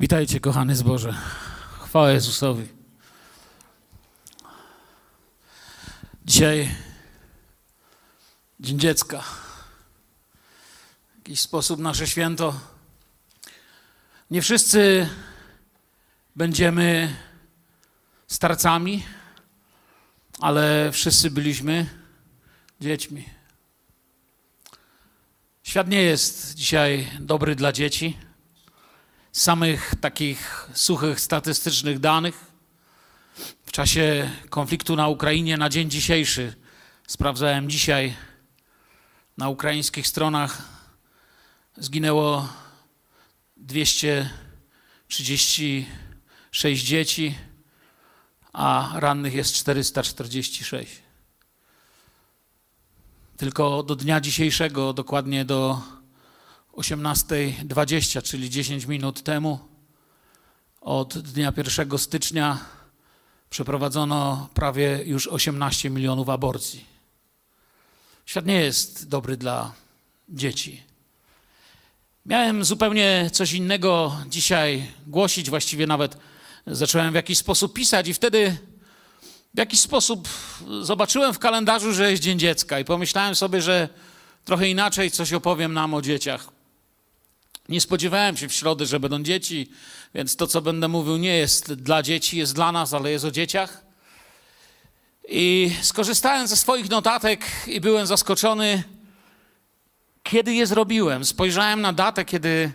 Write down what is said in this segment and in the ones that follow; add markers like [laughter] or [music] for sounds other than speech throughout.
Witajcie, kochany zboże. Chwała Jezusowi. Dzisiaj Dzień Dziecka. W jakiś sposób nasze święto. Nie wszyscy będziemy starcami, ale wszyscy byliśmy dziećmi. Świat nie jest dzisiaj dobry dla dzieci. Samych takich suchych statystycznych danych w czasie konfliktu na Ukrainie na dzień dzisiejszy sprawdzałem dzisiaj na ukraińskich stronach zginęło 236 dzieci, a rannych jest 446. Tylko do dnia dzisiejszego, dokładnie do 18.20, czyli 10 minut temu, od dnia 1 stycznia przeprowadzono prawie już 18 milionów aborcji. Świat nie jest dobry dla dzieci. Miałem zupełnie coś innego dzisiaj głosić, właściwie nawet zacząłem w jakiś sposób pisać, i wtedy w jakiś sposób zobaczyłem w kalendarzu, że jest Dzień Dziecka, i pomyślałem sobie, że trochę inaczej coś opowiem nam o dzieciach. Nie spodziewałem się w środę, że będą dzieci, więc to, co będę mówił, nie jest dla dzieci, jest dla nas, ale jest o dzieciach. I skorzystałem ze swoich notatek i byłem zaskoczony, kiedy je zrobiłem. Spojrzałem na datę, kiedy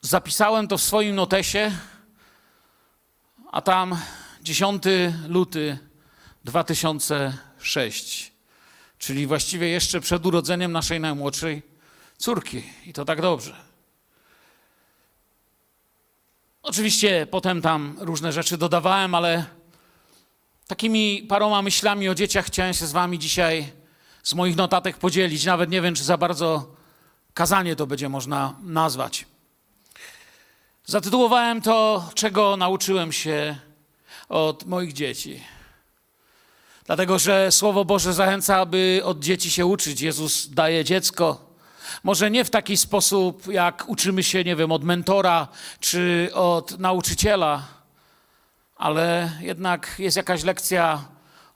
zapisałem to w swoim notesie, a tam 10 luty 2006, czyli właściwie jeszcze przed urodzeniem naszej najmłodszej córki. I to tak dobrze. Oczywiście potem tam różne rzeczy dodawałem, ale takimi paroma myślami o dzieciach chciałem się z wami dzisiaj z moich notatek podzielić. Nawet nie wiem, czy za bardzo kazanie to będzie można nazwać. Zatytułowałem to, czego nauczyłem się od moich dzieci. Dlatego, że Słowo Boże zachęca, aby od dzieci się uczyć. Jezus daje dziecko. Może nie w taki sposób, jak uczymy się, nie wiem, od mentora czy od nauczyciela, ale jednak jest jakaś lekcja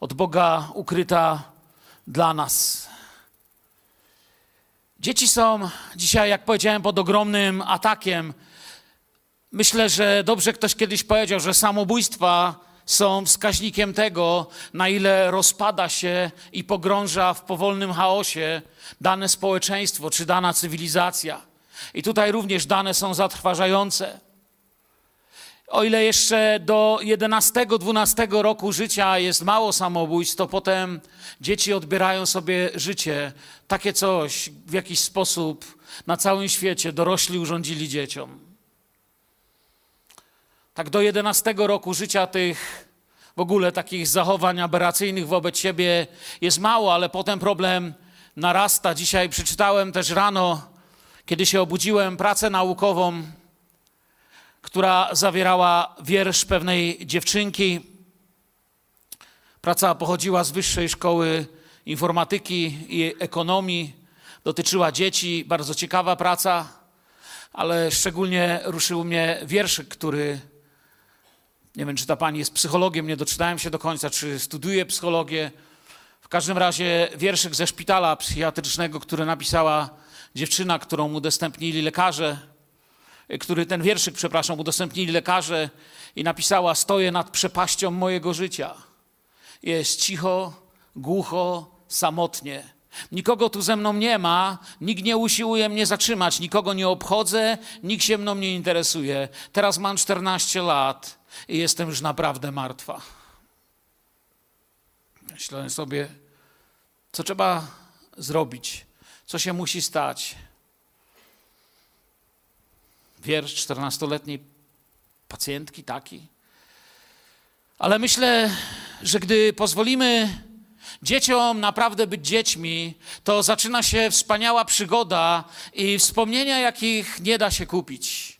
od Boga ukryta dla nas. Dzieci są dzisiaj, jak powiedziałem, pod ogromnym atakiem. Myślę, że dobrze ktoś kiedyś powiedział, że samobójstwa są wskaźnikiem tego, na ile rozpada się i pogrąża w powolnym chaosie dane społeczeństwo czy dana cywilizacja. I tutaj również dane są zatrważające. O ile jeszcze do 11-12 roku życia jest mało samobójstw, to potem dzieci odbierają sobie życie. Takie coś w jakiś sposób na całym świecie dorośli urządzili dzieciom. Tak do 11 roku życia tych w ogóle takich zachowań aberracyjnych wobec siebie jest mało, ale potem problem narasta. Dzisiaj przeczytałem też rano, kiedy się obudziłem, pracę naukową, która zawierała wiersz pewnej dziewczynki. Praca pochodziła z Wyższej Szkoły Informatyki i Ekonomii, dotyczyła dzieci, bardzo ciekawa praca, ale szczególnie ruszył mnie wierszyk, który nie wiem, czy ta pani jest psychologiem, nie doczytałem się do końca, czy studiuje psychologię. W każdym razie wierszyk ze szpitala psychiatrycznego, który napisała dziewczyna, którą udostępnili lekarze, który ten wierszyk, przepraszam, udostępnili lekarze i napisała: Stoję nad przepaścią mojego życia. Jest cicho, głucho, samotnie. Nikogo tu ze mną nie ma, nikt nie usiłuje mnie zatrzymać, nikogo nie obchodzę, nikt się mną nie interesuje. Teraz mam 14 lat i jestem już naprawdę martwa. Myślę sobie, co trzeba zrobić, co się musi stać. Wiersz 14-letniej pacjentki taki. Ale myślę, że gdy pozwolimy dzieciom naprawdę być dziećmi, to zaczyna się wspaniała przygoda i wspomnienia, jakich nie da się kupić.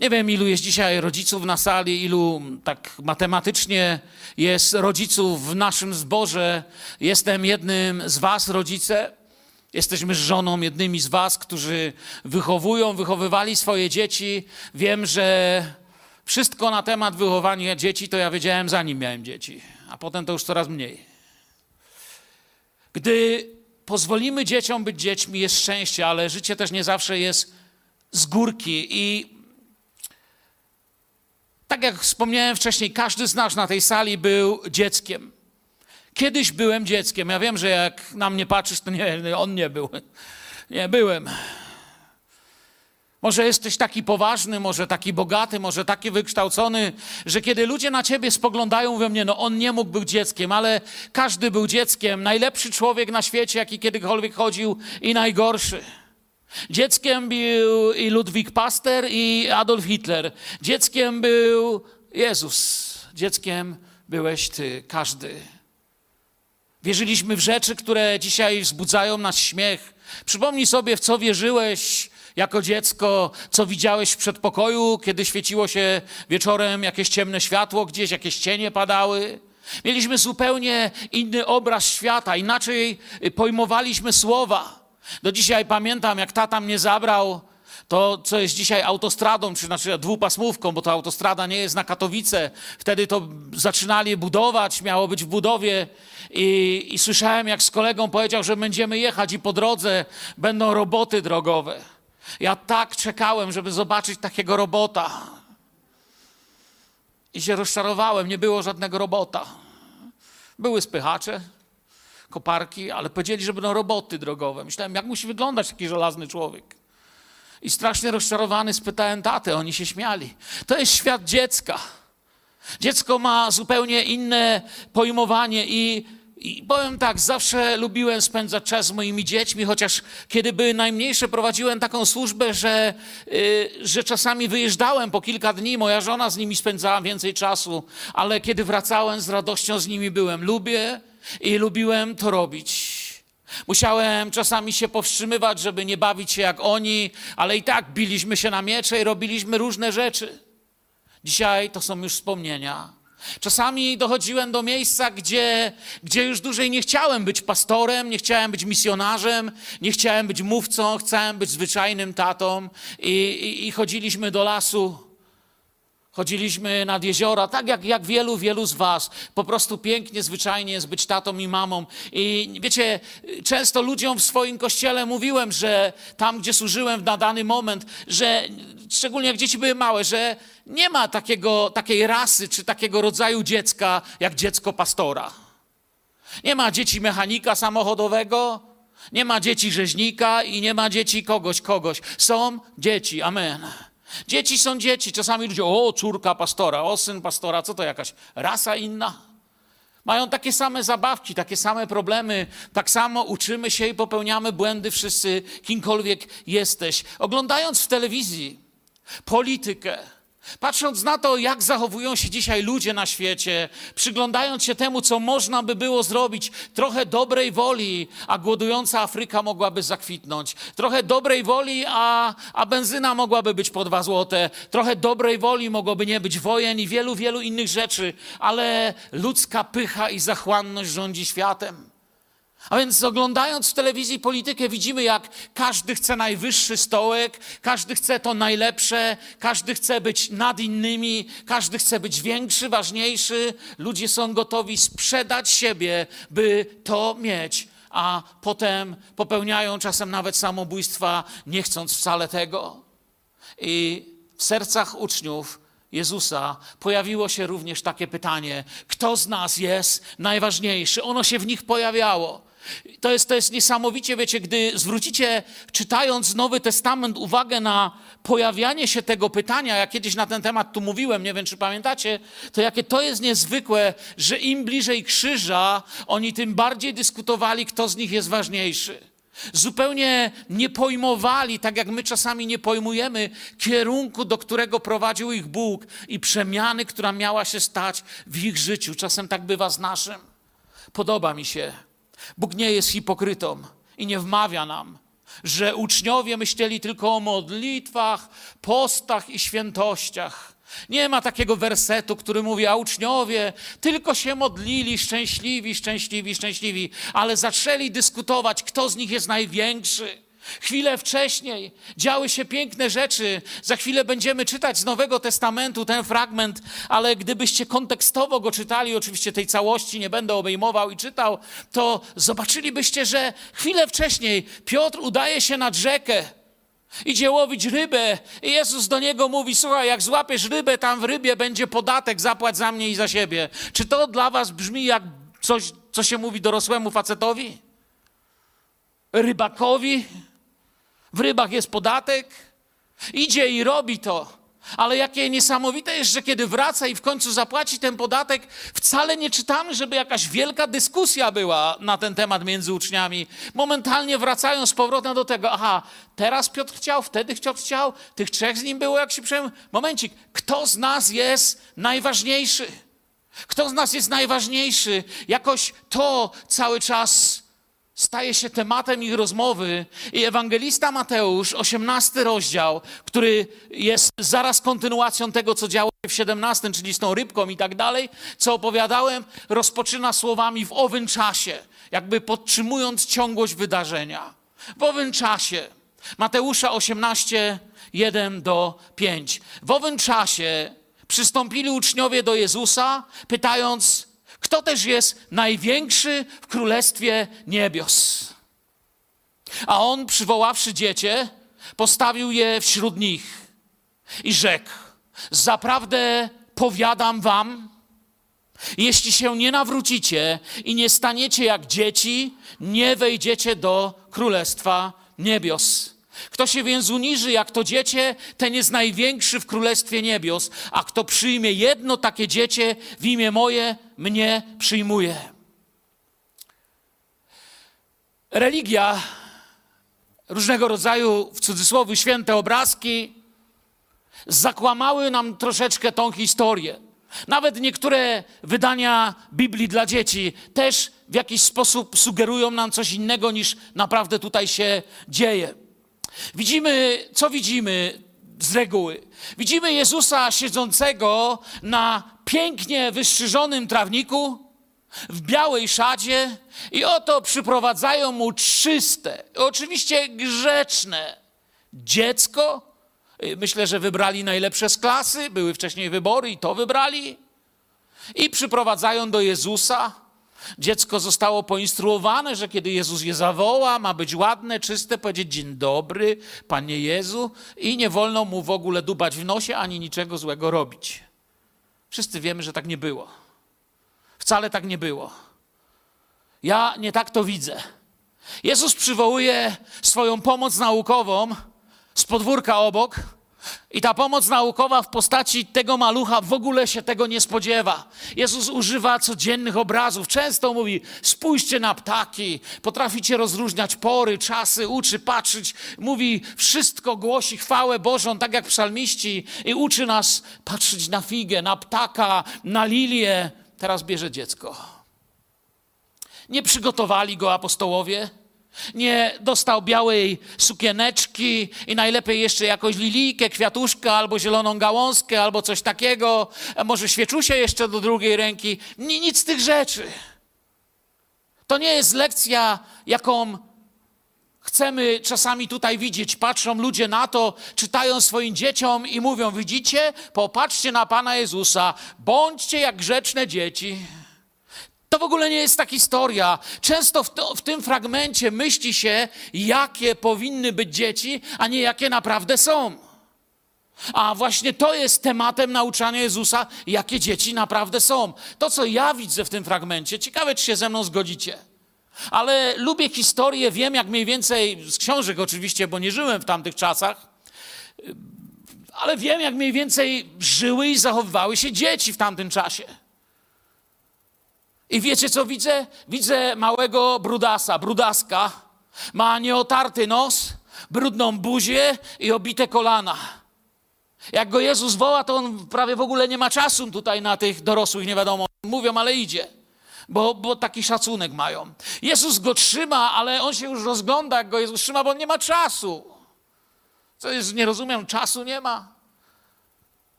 Nie wiem, ilu jest dzisiaj rodziców na sali, ilu tak matematycznie jest rodziców w naszym zborze. Jestem jednym z Was, rodzice. Jesteśmy z żoną jednymi z Was, którzy wychowują, wychowywali swoje dzieci. Wiem, że wszystko na temat wychowania dzieci to ja wiedziałem zanim miałem dzieci, a potem to już coraz mniej. Gdy pozwolimy dzieciom być dziećmi, jest szczęście, ale życie też nie zawsze jest z górki. I tak jak wspomniałem wcześniej, każdy z nas na tej sali był dzieckiem. Kiedyś byłem dzieckiem. Ja wiem, że jak na mnie patrzysz, to nie, on nie był. Nie byłem. Może jesteś taki poważny, może taki bogaty, może taki wykształcony, że kiedy ludzie na ciebie spoglądają, we mnie, no on nie mógł być dzieckiem, ale każdy był dzieckiem. Najlepszy człowiek na świecie, jaki kiedykolwiek chodził i najgorszy. Dzieckiem był i Ludwik Pasteur, i Adolf Hitler. Dzieckiem był Jezus. Dzieckiem byłeś ty, każdy. Wierzyliśmy w rzeczy, które dzisiaj wzbudzają nas śmiech. Przypomnij sobie, w co wierzyłeś jako dziecko, co widziałeś w przedpokoju, kiedy świeciło się wieczorem jakieś ciemne światło, gdzieś jakieś cienie padały. Mieliśmy zupełnie inny obraz świata, inaczej pojmowaliśmy słowa. Do dzisiaj pamiętam, jak tata mnie zabrał, to co jest dzisiaj autostradą, czy znaczy dwupasmówką, bo to autostrada nie jest na Katowice. Wtedy to zaczynali budować, miało być w budowie i, i słyszałem, jak z kolegą powiedział, że będziemy jechać i po drodze będą roboty drogowe. Ja tak czekałem, żeby zobaczyć takiego robota. I się rozczarowałem, nie było żadnego robota. Były spychacze, koparki, ale powiedzieli, że będą roboty drogowe. Myślałem, jak musi wyglądać taki żelazny człowiek. I strasznie rozczarowany spytałem tatę, oni się śmiali. To jest świat dziecka. Dziecko ma zupełnie inne pojmowanie i, i powiem tak, zawsze lubiłem spędzać czas z moimi dziećmi, chociaż kiedy były najmniejsze, prowadziłem taką służbę, że, yy, że czasami wyjeżdżałem po kilka dni, moja żona z nimi spędzała więcej czasu, ale kiedy wracałem, z radością z nimi byłem. Lubię i lubiłem to robić. Musiałem czasami się powstrzymywać, żeby nie bawić się jak oni, ale i tak biliśmy się na miecze i robiliśmy różne rzeczy. Dzisiaj to są już wspomnienia. Czasami dochodziłem do miejsca, gdzie, gdzie już dłużej nie chciałem być pastorem, nie chciałem być misjonarzem, nie chciałem być mówcą, chciałem być zwyczajnym tatą i, i, i chodziliśmy do lasu. Chodziliśmy nad jeziora, tak jak, jak wielu, wielu z Was. Po prostu pięknie, zwyczajnie jest być tatą i mamą. I wiecie, często ludziom w swoim kościele mówiłem, że tam, gdzie służyłem na dany moment, że szczególnie jak dzieci były małe, że nie ma takiego, takiej rasy czy takiego rodzaju dziecka jak dziecko pastora. Nie ma dzieci mechanika samochodowego, nie ma dzieci rzeźnika i nie ma dzieci kogoś, kogoś. Są dzieci, amen. Dzieci są dzieci. Czasami ludzie, o, córka pastora, o, syn pastora, co to jakaś rasa inna? Mają takie same zabawki, takie same problemy, tak samo uczymy się i popełniamy błędy wszyscy, kimkolwiek jesteś. Oglądając w telewizji politykę, Patrząc na to, jak zachowują się dzisiaj ludzie na świecie, przyglądając się temu, co można by było zrobić, trochę dobrej woli, a głodująca Afryka mogłaby zakwitnąć, trochę dobrej woli, a, a benzyna mogłaby być po dwa złote, trochę dobrej woli mogłoby nie być wojen i wielu, wielu innych rzeczy, ale ludzka pycha i zachłanność rządzi światem. A więc oglądając w telewizji politykę widzimy, jak każdy chce najwyższy stołek, każdy chce to najlepsze, każdy chce być nad innymi, każdy chce być większy, ważniejszy. Ludzie są gotowi sprzedać siebie, by to mieć, a potem popełniają czasem nawet samobójstwa, nie chcąc wcale tego. I w sercach uczniów Jezusa pojawiło się również takie pytanie: kto z nas jest najważniejszy? Ono się w nich pojawiało. To jest, to jest niesamowicie, wiecie, gdy zwrócicie, czytając Nowy Testament, uwagę na pojawianie się tego pytania, ja kiedyś na ten temat tu mówiłem, nie wiem czy pamiętacie, to jakie to jest niezwykłe, że im bliżej krzyża, oni tym bardziej dyskutowali, kto z nich jest ważniejszy. Zupełnie nie pojmowali, tak jak my czasami nie pojmujemy, kierunku, do którego prowadził ich Bóg i przemiany, która miała się stać w ich życiu. Czasem tak bywa z naszym. Podoba mi się Bóg nie jest hipokrytą i nie wmawia nam, że uczniowie myśleli tylko o modlitwach, postach i świętościach. Nie ma takiego wersetu, który mówi, a uczniowie tylko się modlili, szczęśliwi, szczęśliwi, szczęśliwi, ale zaczęli dyskutować, kto z nich jest największy. Chwilę wcześniej działy się piękne rzeczy. Za chwilę będziemy czytać z Nowego Testamentu ten fragment, ale gdybyście kontekstowo go czytali, oczywiście tej całości nie będę obejmował i czytał, to zobaczylibyście, że chwilę wcześniej Piotr udaje się nad rzekę. Idzie łowić rybę i Jezus do niego mówi, słuchaj, jak złapiesz rybę, tam w rybie będzie podatek, zapłać za mnie i za siebie. Czy to dla was brzmi jak coś, co się mówi dorosłemu facetowi? Rybakowi? W rybach jest podatek? Idzie i robi to. Ale jakie niesamowite jest, że kiedy wraca i w końcu zapłaci ten podatek, wcale nie czytamy, żeby jakaś wielka dyskusja była na ten temat między uczniami. Momentalnie wracają z powrotem do tego, aha, teraz Piotr chciał, wtedy Piotr chciał, tych trzech z nim było, jak się przejmuje. Momencik, kto z nas jest najważniejszy? Kto z nas jest najważniejszy? Jakoś to cały czas staje się tematem ich rozmowy i ewangelista Mateusz, 18 rozdział, który jest zaraz kontynuacją tego, co działo się w 17, czyli z tą rybką i tak dalej, co opowiadałem, rozpoczyna słowami w owym czasie, jakby podtrzymując ciągłość wydarzenia. W owym czasie. Mateusza 18, 1 do 5. W owym czasie przystąpili uczniowie do Jezusa, pytając, kto też jest największy w królestwie niebios. A on, przywoławszy dziecię, postawił je wśród nich i rzekł: Zaprawdę powiadam wam, jeśli się nie nawrócicie i nie staniecie jak dzieci, nie wejdziecie do królestwa niebios. Kto się więc uniży jak to dziecię, ten jest największy w Królestwie Niebios, a kto przyjmie jedno takie dziecię w imię moje, mnie przyjmuje. Religia, różnego rodzaju, w cudzysłowie, święte obrazki, zakłamały nam troszeczkę tą historię. Nawet niektóre wydania Biblii dla dzieci też w jakiś sposób sugerują nam coś innego niż naprawdę tutaj się dzieje. Widzimy, co widzimy z reguły? Widzimy Jezusa siedzącego na pięknie wystrzyżonym trawniku, w białej szadzie i oto przyprowadzają mu czyste, oczywiście grzeczne dziecko. Myślę, że wybrali najlepsze z klasy, były wcześniej wybory i to wybrali. I przyprowadzają do Jezusa. Dziecko zostało poinstruowane, że kiedy Jezus je zawoła, ma być ładne, czyste, powiedzieć dzień dobry, Panie Jezu, i nie wolno mu w ogóle dubać w nosie ani niczego złego robić. Wszyscy wiemy, że tak nie było. Wcale tak nie było. Ja nie tak to widzę. Jezus przywołuje swoją pomoc naukową z podwórka obok i ta pomoc naukowa w postaci tego malucha w ogóle się tego nie spodziewa. Jezus używa codziennych obrazów. Często mówi: spójrzcie na ptaki, potraficie rozróżniać pory, czasy, uczy patrzeć. Mówi wszystko, głosi chwałę Bożą, tak jak psalmiści, i uczy nas patrzeć na figę, na ptaka, na lilię. Teraz bierze dziecko. Nie przygotowali go apostołowie nie dostał białej sukieneczki i najlepiej jeszcze jakąś lilijkę, kwiatuszkę albo zieloną gałązkę albo coś takiego, może świeczusie jeszcze do drugiej ręki. Nic z tych rzeczy. To nie jest lekcja, jaką chcemy czasami tutaj widzieć. Patrzą ludzie na to, czytają swoim dzieciom i mówią: Widzicie, popatrzcie na Pana Jezusa, bądźcie jak grzeczne dzieci. To w ogóle nie jest ta historia. Często w, to, w, tym fragmencie myśli się, jakie powinny być dzieci, a nie jakie naprawdę są. A właśnie to jest tematem nauczania Jezusa, jakie dzieci naprawdę są. To, co ja widzę w tym fragmencie, ciekawe, czy się ze mną zgodzicie. Ale lubię historię, wiem jak mniej więcej, z książek oczywiście, bo nie żyłem w tamtych czasach, ale wiem jak mniej więcej żyły i zachowywały się dzieci w tamtym czasie. I wiecie co widzę? Widzę małego brudasa, brudaska. Ma nieotarty nos, brudną buzię i obite kolana. Jak go Jezus woła, to on prawie w ogóle nie ma czasu tutaj na tych dorosłych, nie wiadomo. Mówią, ale idzie, bo, bo taki szacunek mają. Jezus go trzyma, ale on się już rozgląda, jak go Jezus trzyma, bo on nie ma czasu. Co jest, nie rozumiem, czasu nie ma.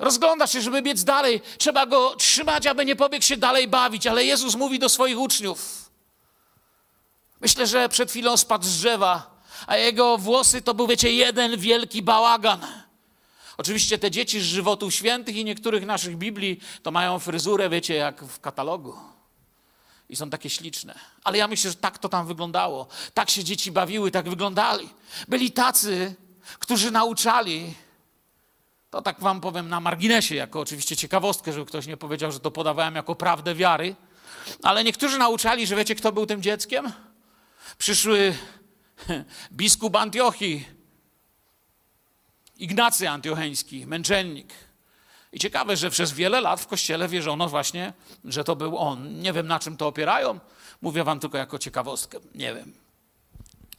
Rozgląda się, żeby biec dalej. Trzeba go trzymać, aby nie pobiegł się dalej bawić. Ale Jezus mówi do swoich uczniów. Myślę, że przed chwilą spadł z drzewa, a jego włosy to był, wiecie, jeden wielki bałagan. Oczywiście te dzieci z żywotów świętych i niektórych naszych Biblii to mają fryzurę, wiecie, jak w katalogu. I są takie śliczne. Ale ja myślę, że tak to tam wyglądało. Tak się dzieci bawiły, tak wyglądali. Byli tacy, którzy nauczali, to tak wam powiem na marginesie, jako oczywiście ciekawostkę, żeby ktoś nie powiedział, że to podawałem jako prawdę wiary. Ale niektórzy nauczali, że wiecie, kto był tym dzieckiem? Przyszły [laughs] biskup Antiochii, Ignacy Antiocheński, męczennik. I ciekawe, że przez wiele lat w kościele wierzono właśnie, że to był on. Nie wiem, na czym to opierają. Mówię wam tylko jako ciekawostkę. Nie wiem.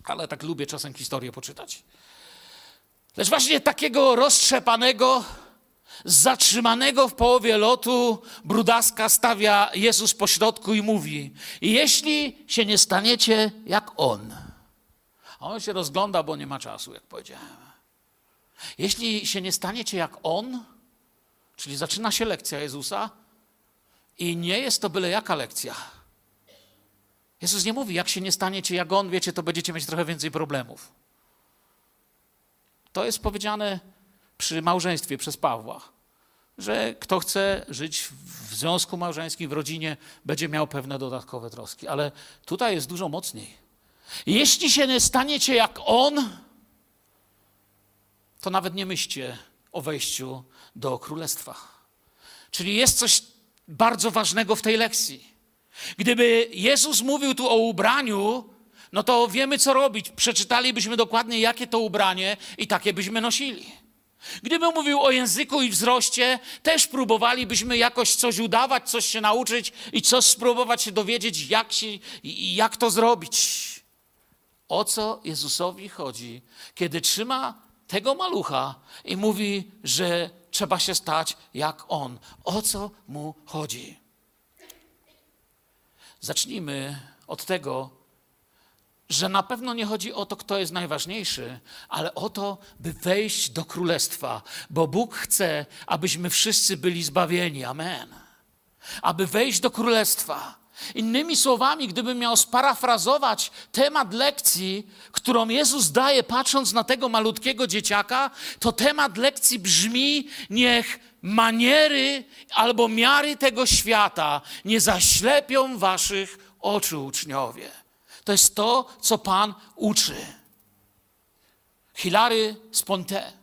Ale tak lubię czasem historię poczytać. Lecz właśnie takiego roztrzepanego, zatrzymanego w połowie lotu brudaska stawia Jezus pośrodku i mówi: Jeśli się nie staniecie jak on. A on się rozgląda, bo nie ma czasu, jak powiedziałem. Jeśli się nie staniecie jak on, czyli zaczyna się lekcja Jezusa i nie jest to byle jaka lekcja. Jezus nie mówi, jak się nie staniecie jak on, wiecie, to będziecie mieć trochę więcej problemów. To jest powiedziane przy małżeństwie przez Pawła, że kto chce żyć w związku małżeńskim, w rodzinie, będzie miał pewne dodatkowe troski. Ale tutaj jest dużo mocniej. Jeśli się nie staniecie jak on, to nawet nie myślcie o wejściu do królestwa. Czyli jest coś bardzo ważnego w tej lekcji. Gdyby Jezus mówił tu o ubraniu, no to wiemy, co robić. Przeczytalibyśmy dokładnie, jakie to ubranie i takie byśmy nosili. Gdyby mówił o języku i wzroście, też próbowalibyśmy jakoś coś udawać, coś się nauczyć i coś spróbować się dowiedzieć, jak, się, jak to zrobić. O co Jezusowi chodzi, kiedy trzyma tego malucha i mówi, że trzeba się stać jak on. O co mu chodzi? Zacznijmy od tego, że na pewno nie chodzi o to, kto jest najważniejszy, ale o to, by wejść do królestwa, bo Bóg chce, abyśmy wszyscy byli zbawieni. Amen. Aby wejść do królestwa. Innymi słowami, gdybym miał sparafrazować temat lekcji, którą Jezus daje, patrząc na tego malutkiego dzieciaka, to temat lekcji brzmi: Niech maniery albo miary tego świata nie zaślepią waszych oczu, uczniowie. To jest to, co Pan uczy. Hilary Sponte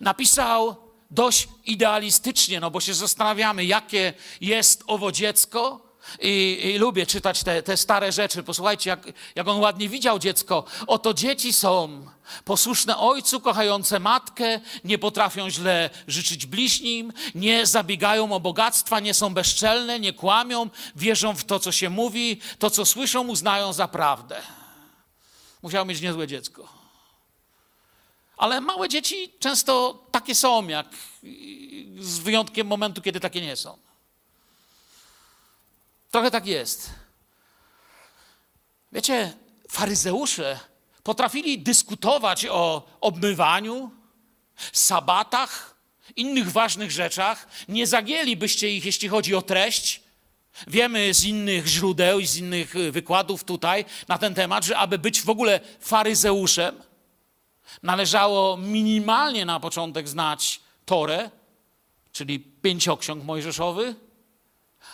napisał dość idealistycznie, no bo się zastanawiamy, jakie jest owo dziecko. I, I, lubię czytać te, te stare rzeczy. Posłuchajcie, jak, jak on ładnie widział dziecko. Oto dzieci są posłuszne ojcu, kochające matkę, nie potrafią źle życzyć bliźnim, nie zabiegają o bogactwa, nie są bezczelne, nie kłamią, wierzą w to, co się mówi, to, co słyszą, uznają za prawdę. Musiał mieć niezłe dziecko. Ale małe dzieci często takie są, jak z wyjątkiem momentu, kiedy takie nie są. Trochę tak jest. Wiecie, faryzeusze potrafili dyskutować o obmywaniu, sabatach, innych ważnych rzeczach. Nie zagięlibyście ich, jeśli chodzi o treść. Wiemy z innych źródeł i z innych wykładów tutaj na ten temat, że aby być w ogóle faryzeuszem, należało minimalnie na początek znać Torę, czyli pięcioksiąg mojżeszowy,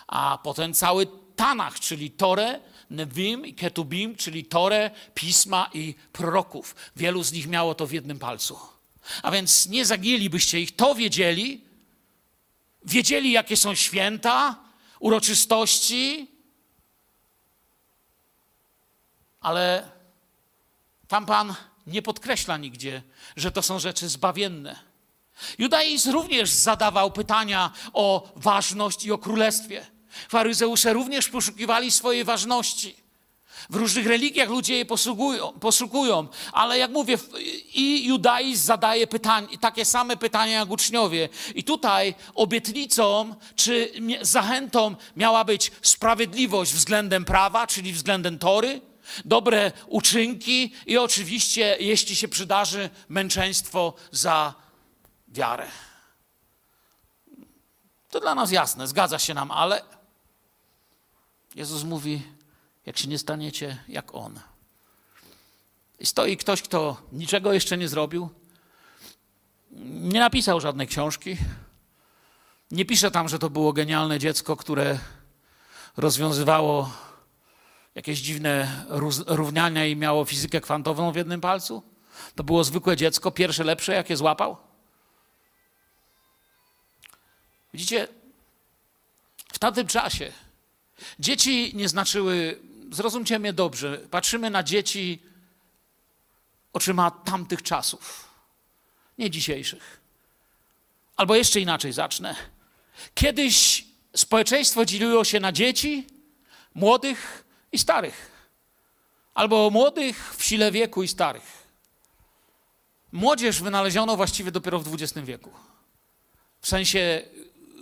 a potem cały Tanach, czyli Torę, Nevim i Ketubim, czyli Torę, Pisma i proroków. Wielu z nich miało to w jednym palcu. A więc nie zagięlibyście ich, to wiedzieli, wiedzieli jakie są święta, uroczystości, ale tam Pan nie podkreśla nigdzie, że to są rzeczy zbawienne. Judaizm również zadawał pytania o ważność i o królestwie. Faryzeusze również poszukiwali swojej ważności. W różnych religiach ludzie jej poszukują, poszukują, ale jak mówię, i judaizm zadaje pytanie, takie same pytania jak uczniowie. I tutaj obietnicą czy zachętą miała być sprawiedliwość względem prawa, czyli względem tory, dobre uczynki i oczywiście, jeśli się przydarzy, męczeństwo za wiarę. To dla nas jasne, zgadza się nam, ale Jezus mówi, jak się nie staniecie jak On. I stoi ktoś, kto niczego jeszcze nie zrobił, nie napisał żadnej książki, nie pisze tam, że to było genialne dziecko, które rozwiązywało jakieś dziwne równania i miało fizykę kwantową w jednym palcu. To było zwykłe dziecko, pierwsze lepsze, jakie złapał. Widzicie, w tamtym czasie dzieci nie znaczyły, zrozumcie mnie dobrze, patrzymy na dzieci oczyma tamtych czasów, nie dzisiejszych. Albo jeszcze inaczej zacznę. Kiedyś społeczeństwo dzieliło się na dzieci, młodych i starych. Albo młodych w sile wieku i starych. Młodzież wynaleziono właściwie dopiero w XX wieku. W sensie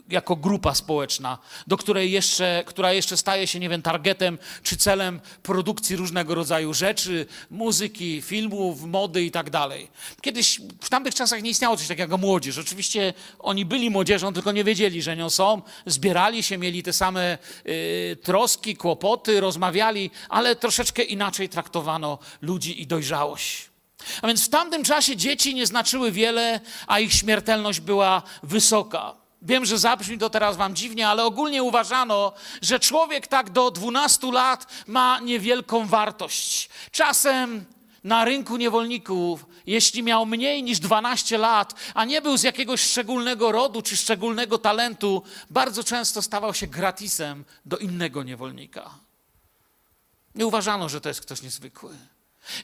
jako grupa społeczna, do której jeszcze, która jeszcze staje się, nie wiem, targetem czy celem produkcji różnego rodzaju rzeczy, muzyki, filmów, mody i tak dalej. Kiedyś w tamtych czasach nie istniało coś takiego jak młodzież. Oczywiście oni byli młodzieżą, tylko nie wiedzieli, że nią są, zbierali się, mieli te same y, troski, kłopoty, rozmawiali, ale troszeczkę inaczej traktowano ludzi i dojrzałość. A więc w tamtym czasie dzieci nie znaczyły wiele, a ich śmiertelność była wysoka. Wiem, że zabrzmi to teraz wam dziwnie, ale ogólnie uważano, że człowiek tak do 12 lat ma niewielką wartość. Czasem na rynku niewolników, jeśli miał mniej niż 12 lat, a nie był z jakiegoś szczególnego rodu czy szczególnego talentu, bardzo często stawał się gratisem do innego niewolnika. Nie uważano, że to jest ktoś niezwykły.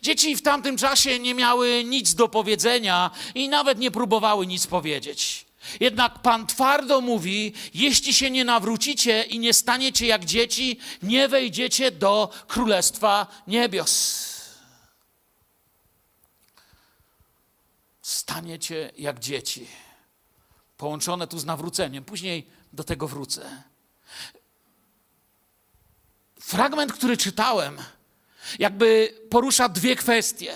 Dzieci w tamtym czasie nie miały nic do powiedzenia i nawet nie próbowały nic powiedzieć. Jednak Pan twardo mówi: Jeśli się nie nawrócicie i nie staniecie jak dzieci, nie wejdziecie do Królestwa Niebios. Staniecie jak dzieci. Połączone tu z nawróceniem. Później do tego wrócę. Fragment, który czytałem, jakby porusza dwie kwestie: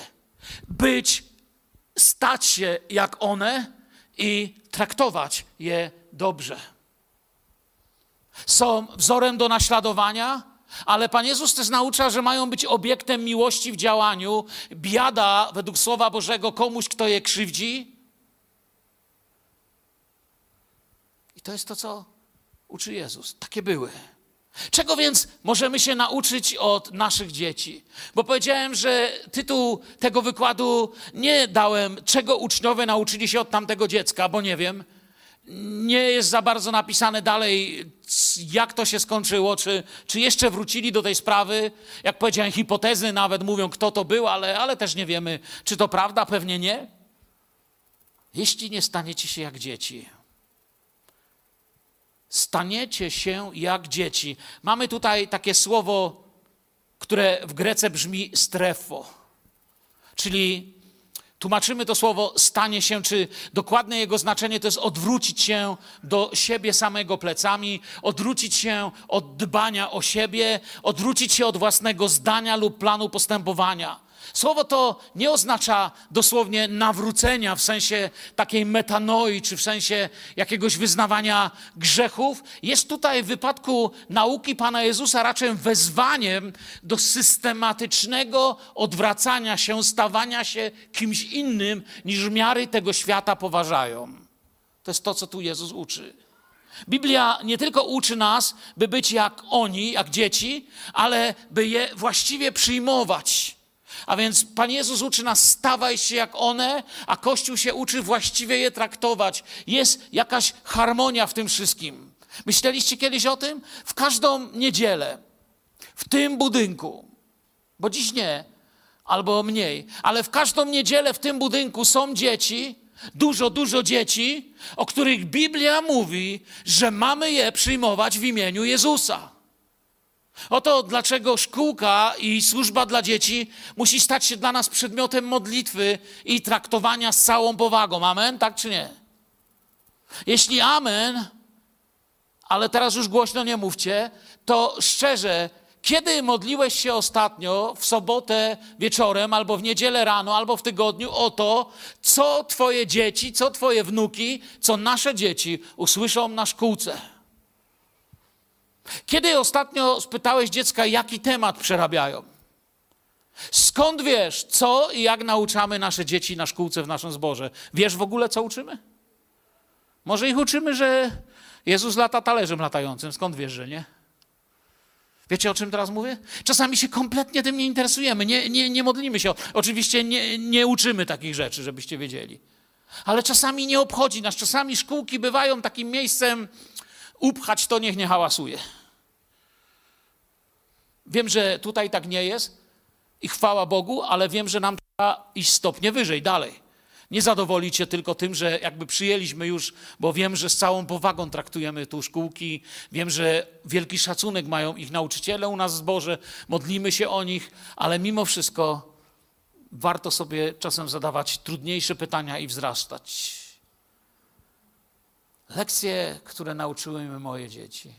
być, stać się jak one i traktować je dobrze. Są wzorem do naśladowania, ale Pan Jezus też naucza, że mają być obiektem miłości w działaniu. Biada, według Słowa Bożego, komuś, kto je krzywdzi. I to jest to, co uczy Jezus. Takie były. Czego więc możemy się nauczyć od naszych dzieci? Bo powiedziałem, że tytuł tego wykładu nie dałem, czego uczniowie nauczyli się od tamtego dziecka, bo nie wiem. Nie jest za bardzo napisane dalej, jak to się skończyło, czy, czy jeszcze wrócili do tej sprawy. Jak powiedziałem, hipotezy nawet mówią, kto to był, ale, ale też nie wiemy, czy to prawda, pewnie nie. Jeśli nie staniecie się jak dzieci, staniecie się jak dzieci. Mamy tutaj takie słowo, które w grece brzmi strefo, czyli tłumaczymy to słowo stanie się, czy dokładne jego znaczenie to jest odwrócić się do siebie samego plecami, odwrócić się od dbania o siebie, odwrócić się od własnego zdania lub planu postępowania. Słowo to nie oznacza dosłownie nawrócenia w sensie takiej metanoi, czy w sensie jakiegoś wyznawania grzechów. Jest tutaj w wypadku nauki Pana Jezusa raczej wezwaniem do systematycznego odwracania się, stawania się kimś innym, niż miary tego świata poważają. To jest to, co tu Jezus uczy. Biblia nie tylko uczy nas, by być jak oni, jak dzieci, ale by je właściwie przyjmować a więc Pan Jezus uczy nas, stawaj się jak one, a Kościół się uczy właściwie je traktować. Jest jakaś harmonia w tym wszystkim. Myśleliście kiedyś o tym? W każdą niedzielę, w tym budynku, bo dziś nie, albo mniej, ale w każdą niedzielę w tym budynku są dzieci, dużo, dużo dzieci, o których Biblia mówi, że mamy je przyjmować w imieniu Jezusa. Oto dlaczego szkółka i służba dla dzieci musi stać się dla nas przedmiotem modlitwy i traktowania z całą powagą. Amen? Tak czy nie? Jeśli amen, ale teraz już głośno nie mówcie, to szczerze, Kiedy modliłeś się ostatnio w sobotę wieczorem, albo w niedzielę rano, albo w tygodniu o to, co Twoje dzieci, co Twoje wnuki, co nasze dzieci usłyszą na szkółce? Kiedy ostatnio spytałeś dziecka, jaki temat przerabiają? Skąd wiesz, co i jak nauczamy nasze dzieci na szkółce w naszym zborze? Wiesz w ogóle, co uczymy? Może ich uczymy, że Jezus lata talerzem latającym. Skąd wiesz, że nie? Wiecie, o czym teraz mówię? Czasami się kompletnie tym nie interesujemy, nie, nie, nie modlimy się. Oczywiście nie, nie uczymy takich rzeczy, żebyście wiedzieli. Ale czasami nie obchodzi nas. Czasami szkółki bywają takim miejscem, upchać to niech nie hałasuje. Wiem, że tutaj tak nie jest i chwała Bogu, ale wiem, że nam trzeba iść stopnie wyżej, dalej. Nie zadowolić się tylko tym, że jakby przyjęliśmy już, bo wiem, że z całą powagą traktujemy tu szkółki, wiem, że wielki szacunek mają ich nauczyciele u nas w zborze, modlimy się o nich, ale mimo wszystko warto sobie czasem zadawać trudniejsze pytania i wzrastać. Lekcje, które nauczyły mnie moje dzieci,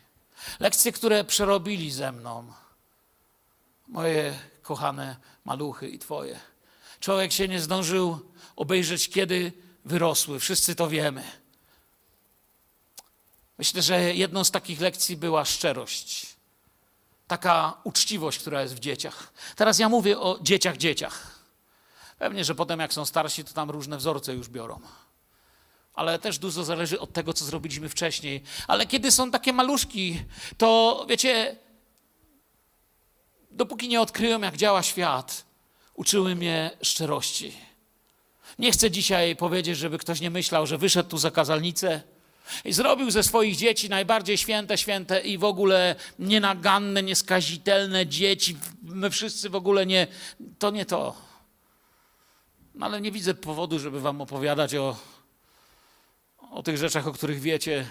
lekcje, które przerobili ze mną, moje kochane maluchy i twoje. Człowiek się nie zdążył obejrzeć, kiedy wyrosły. Wszyscy to wiemy. Myślę, że jedną z takich lekcji była szczerość. Taka uczciwość, która jest w dzieciach. Teraz ja mówię o dzieciach, dzieciach. Pewnie, że potem jak są starsi, to tam różne wzorce już biorą. Ale też dużo zależy od tego, co zrobiliśmy wcześniej. Ale kiedy są takie maluszki, to wiecie, dopóki nie odkryłem, jak działa świat, uczyły mnie szczerości. Nie chcę dzisiaj powiedzieć, żeby ktoś nie myślał, że wyszedł tu za kazalnicę i zrobił ze swoich dzieci najbardziej święte, święte i w ogóle nienaganne, nieskazitelne dzieci. My wszyscy w ogóle nie. To nie to. No ale nie widzę powodu, żeby wam opowiadać o, o tych rzeczach, o których wiecie.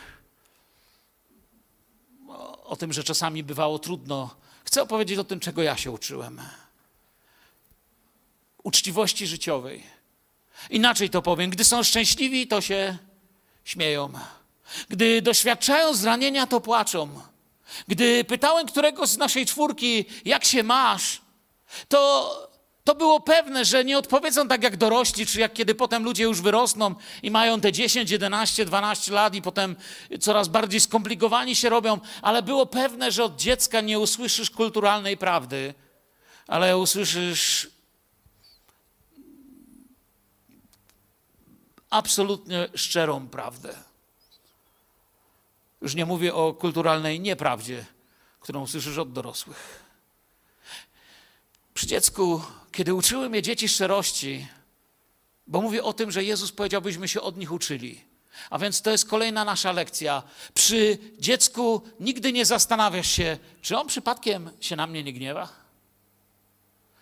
O, o tym, że czasami bywało trudno. Chcę opowiedzieć o tym, czego ja się uczyłem. Uczciwości życiowej Inaczej to powiem, gdy są szczęśliwi, to się śmieją. Gdy doświadczają zranienia, to płaczą. Gdy pytałem któregoś z naszej czwórki, jak się masz, to, to było pewne, że nie odpowiedzą tak jak dorośli, czy jak kiedy potem ludzie już wyrosną i mają te 10, 11, 12 lat i potem coraz bardziej skomplikowani się robią, ale było pewne, że od dziecka nie usłyszysz kulturalnej prawdy, ale usłyszysz absolutnie szczerą prawdę. Już nie mówię o kulturalnej nieprawdzie, którą słyszysz od dorosłych. Przy dziecku, kiedy uczyły mnie dzieci szczerości, bo mówię o tym, że Jezus powiedział, byśmy się od nich uczyli. A więc to jest kolejna nasza lekcja. Przy dziecku nigdy nie zastanawiasz się, czy on przypadkiem się na mnie nie gniewa.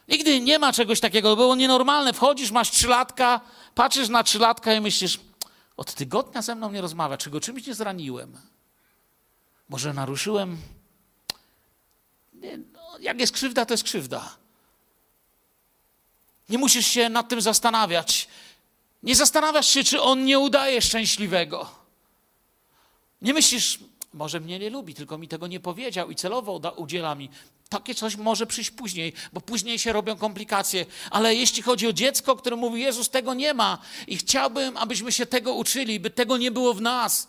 Nigdy nie ma czegoś takiego, było nienormalne. Wchodzisz, masz trzylatka, patrzysz na trzylatka i myślisz, od tygodnia ze mną nie rozmawia, czy go czymś nie zraniłem? Może naruszyłem? Nie, no, jak jest krzywda, to jest krzywda. Nie musisz się nad tym zastanawiać. Nie zastanawiasz się, czy on nie udaje szczęśliwego. Nie myślisz, może mnie nie lubi, tylko mi tego nie powiedział i celowo udziela mi. Takie coś może przyjść później, bo później się robią komplikacje. Ale jeśli chodzi o dziecko, które mówi, Jezus, tego nie ma i chciałbym, abyśmy się tego uczyli, by tego nie było w nas.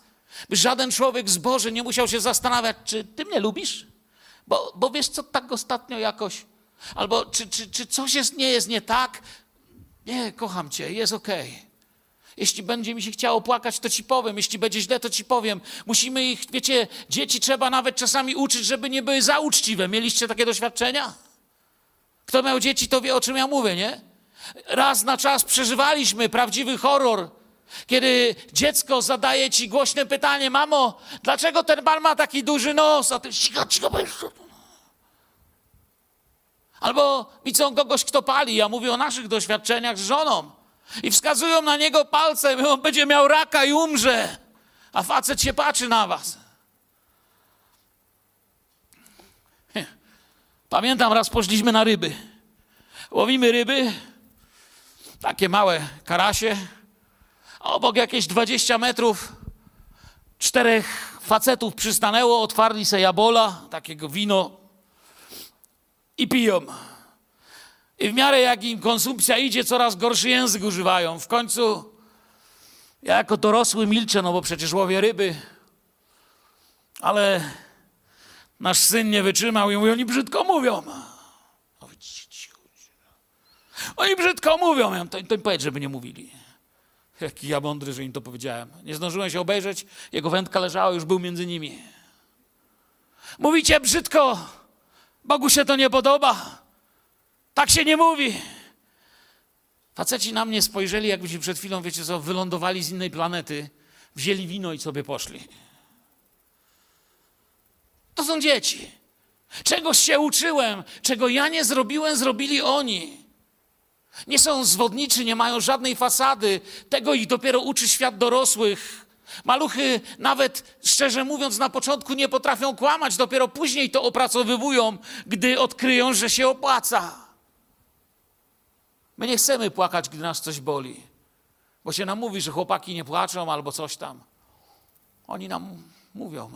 By żaden człowiek z Boży nie musiał się zastanawiać, czy ty mnie lubisz? Bo, bo wiesz co, tak ostatnio jakoś. Albo czy, czy, czy coś jest, nie jest nie tak? Nie, kocham cię, jest okej. Okay. Jeśli będzie mi się chciało płakać, to ci powiem. Jeśli będzie źle, to ci powiem. Musimy ich, wiecie, dzieci trzeba nawet czasami uczyć, żeby nie były za uczciwe. Mieliście takie doświadczenia? Kto miał dzieci, to wie, o czym ja mówię, nie? Raz na czas przeżywaliśmy prawdziwy horror, kiedy dziecko zadaje ci głośne pytanie: Mamo, dlaczego ten pan ma taki duży nos? A ty cicho, cicho, Albo widzą kogoś, kto pali. Ja mówię o naszych doświadczeniach z żoną i wskazują na niego palcem, i on będzie miał raka i umrze, a facet się patrzy na was. Pamiętam, raz poszliśmy na ryby. Łowimy ryby, takie małe karasie, a obok jakieś 20 metrów czterech facetów przystanęło, otwarli se jabola, takiego wino. I piją. I w miarę jak im konsumpcja idzie, coraz gorszy język używają. W końcu ja jako dorosły milczę, no bo przecież łowię ryby. Ale nasz syn nie wytrzymał i mówi, oni brzydko mówią. Cicho. Oni brzydko mówią. Ja to, to im powiedz, żeby nie mówili. Jaki ja mądry, że im to powiedziałem. Nie zdążyłem się obejrzeć, jego wędka leżała, już był między nimi. Mówicie brzydko, Bogu się to nie podoba. Tak się nie mówi. Faceci na mnie spojrzeli, jakbyśmy przed chwilą, wiecie co, wylądowali z innej planety, wzięli wino i sobie poszli. To są dzieci. Czegoś się uczyłem, czego ja nie zrobiłem, zrobili oni. Nie są zwodniczy, nie mają żadnej fasady. Tego ich dopiero uczy świat dorosłych. Maluchy, nawet szczerze mówiąc, na początku nie potrafią kłamać, dopiero później to opracowywują, gdy odkryją, że się opłaca. My nie chcemy płakać, gdy nas coś boli, bo się nam mówi, że chłopaki nie płaczą albo coś tam. Oni nam mówią.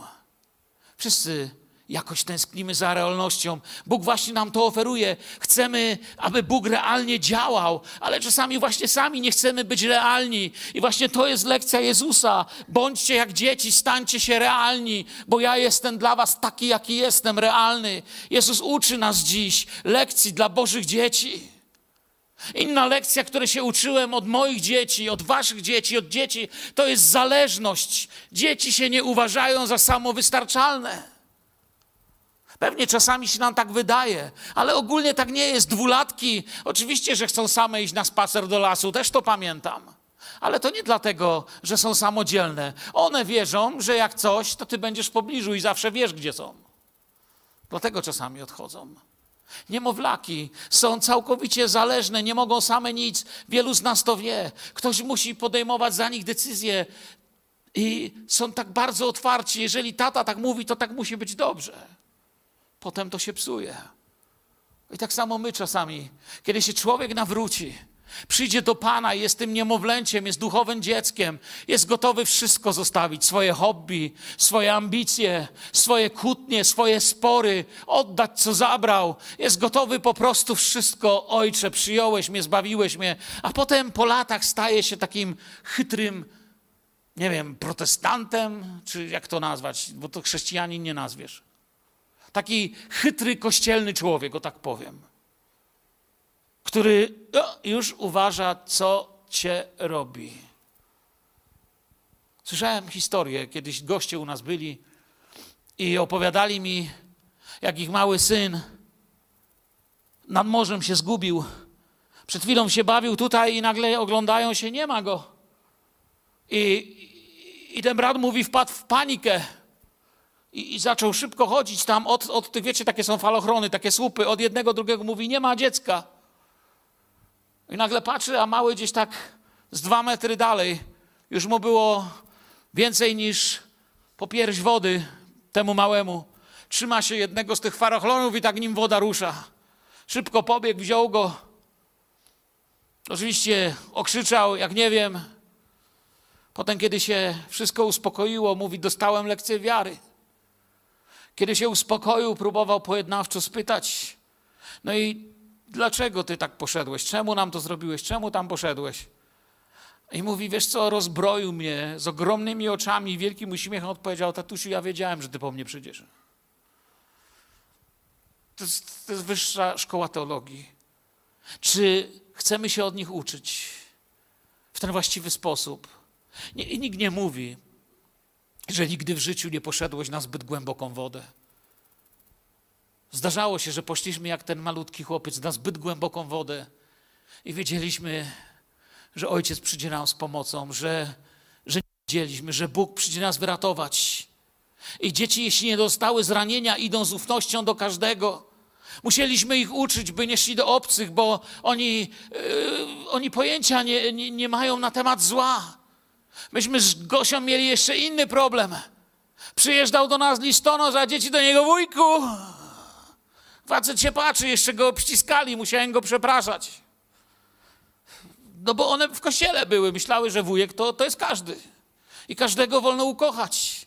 Wszyscy jakoś tęsknimy za realnością. Bóg właśnie nam to oferuje. Chcemy, aby Bóg realnie działał, ale czasami właśnie sami nie chcemy być realni. I właśnie to jest lekcja Jezusa. Bądźcie jak dzieci, stańcie się realni, bo ja jestem dla was taki, jaki jestem, realny. Jezus uczy nas dziś lekcji dla Bożych dzieci. Inna lekcja, której się uczyłem od moich dzieci, od waszych dzieci, od dzieci, to jest zależność. Dzieci się nie uważają za samowystarczalne. Pewnie czasami się nam tak wydaje, ale ogólnie tak nie jest. Dwulatki, oczywiście, że chcą same iść na spacer do lasu, też to pamiętam. Ale to nie dlatego, że są samodzielne. One wierzą, że jak coś, to ty będziesz w pobliżu i zawsze wiesz, gdzie są. Dlatego czasami odchodzą. Niemowlaki są całkowicie zależne, nie mogą same nic. Wielu z nas to wie. Ktoś musi podejmować za nich decyzje i są tak bardzo otwarci. Jeżeli tata tak mówi, to tak musi być dobrze. Potem to się psuje. I tak samo my czasami, kiedy się człowiek nawróci, przyjdzie do Pana, jest tym niemowlęciem, jest duchowym dzieckiem, jest gotowy wszystko zostawić, swoje hobby, swoje ambicje, swoje kłótnie, swoje spory, oddać co zabrał. Jest gotowy po prostu wszystko, ojcze, przyjąłeś mnie, zbawiłeś mnie, a potem po latach staje się takim chytrym, nie wiem, protestantem, czy jak to nazwać, bo to chrześcijanin nie nazwiesz. Taki chytry, kościelny człowiek, o tak powiem który już uważa, co cię robi. Słyszałem historię, kiedyś goście u nas byli i opowiadali mi, jak ich mały syn nad morzem się zgubił. Przed chwilą się bawił tutaj i nagle oglądają się, nie ma go. I, i ten brat mówi, wpadł w panikę. I, I, zaczął szybko chodzić tam od, od tych, wiecie, takie są falochrony, takie słupy, od jednego drugiego mówi, nie ma dziecka. I nagle patrzy, a mały gdzieś tak z dwa metry dalej. Już mu było więcej niż po pierś wody temu małemu. Trzyma się jednego z tych farochlonów i tak nim woda rusza. Szybko pobiegł, wziął go. Oczywiście okrzyczał, jak nie wiem. Potem, kiedy się wszystko uspokoiło, mówi: Dostałem lekcję wiary. Kiedy się uspokoił, próbował pojednawczo spytać. No i dlaczego ty tak poszedłeś? Czemu nam to zrobiłeś? Czemu tam poszedłeś? I mówi, wiesz co, rozbroił mnie z ogromnymi oczami i wielkim uśmiechem odpowiedział, tatusiu, ja wiedziałem, że ty po mnie przyjdziesz. To jest, to jest wyższa szkoła teologii. Czy chcemy się od nich uczyć w ten właściwy sposób? Nie, I nikt nie mówi, że nigdy w życiu nie poszedłeś na zbyt głęboką wodę. Zdarzało się, że poszliśmy jak ten malutki chłopiec na zbyt głęboką wodę i wiedzieliśmy, że ojciec przyjdzie nam z pomocą, że, że wiedzieliśmy, że Bóg przyjdzie nas wyratować. I dzieci, jeśli nie dostały zranienia, idą z ufnością do każdego. Musieliśmy ich uczyć, by nie szli do obcych, bo oni, yy, oni pojęcia nie, nie, nie mają na temat zła. Myśmy z Gosią mieli jeszcze inny problem. Przyjeżdżał do nas listonosz, a dzieci do niego wujku. Facet się patrzy, jeszcze go obściskali, musiałem go przepraszać. No bo one w kościele były, myślały, że wujek to, to jest każdy. I każdego wolno ukochać.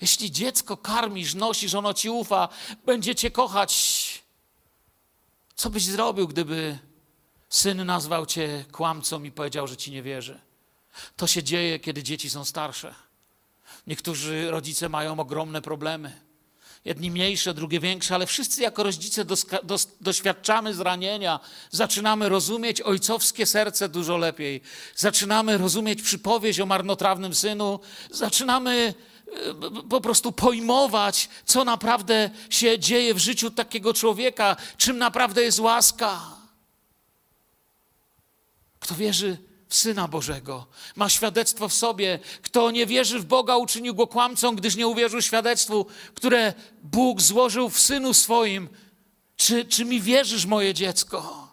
Jeśli dziecko karmisz, nosisz, ono ci ufa, będzie cię kochać. Co byś zrobił, gdyby syn nazwał cię kłamcą i powiedział, że ci nie wierzy? To się dzieje, kiedy dzieci są starsze. Niektórzy rodzice mają ogromne problemy. Jedni mniejsze, drugie większe, ale wszyscy jako rodzice doświadczamy zranienia. Zaczynamy rozumieć ojcowskie serce dużo lepiej. Zaczynamy rozumieć przypowieść o marnotrawnym synu. Zaczynamy e, po prostu pojmować, co naprawdę się dzieje w życiu takiego człowieka, czym naprawdę jest łaska. Kto wierzy w Syna Bożego, ma świadectwo w sobie. Kto nie wierzy w Boga, uczynił go kłamcą, gdyż nie uwierzył świadectwu, które Bóg złożył w Synu swoim. Czy, czy mi wierzysz, moje dziecko?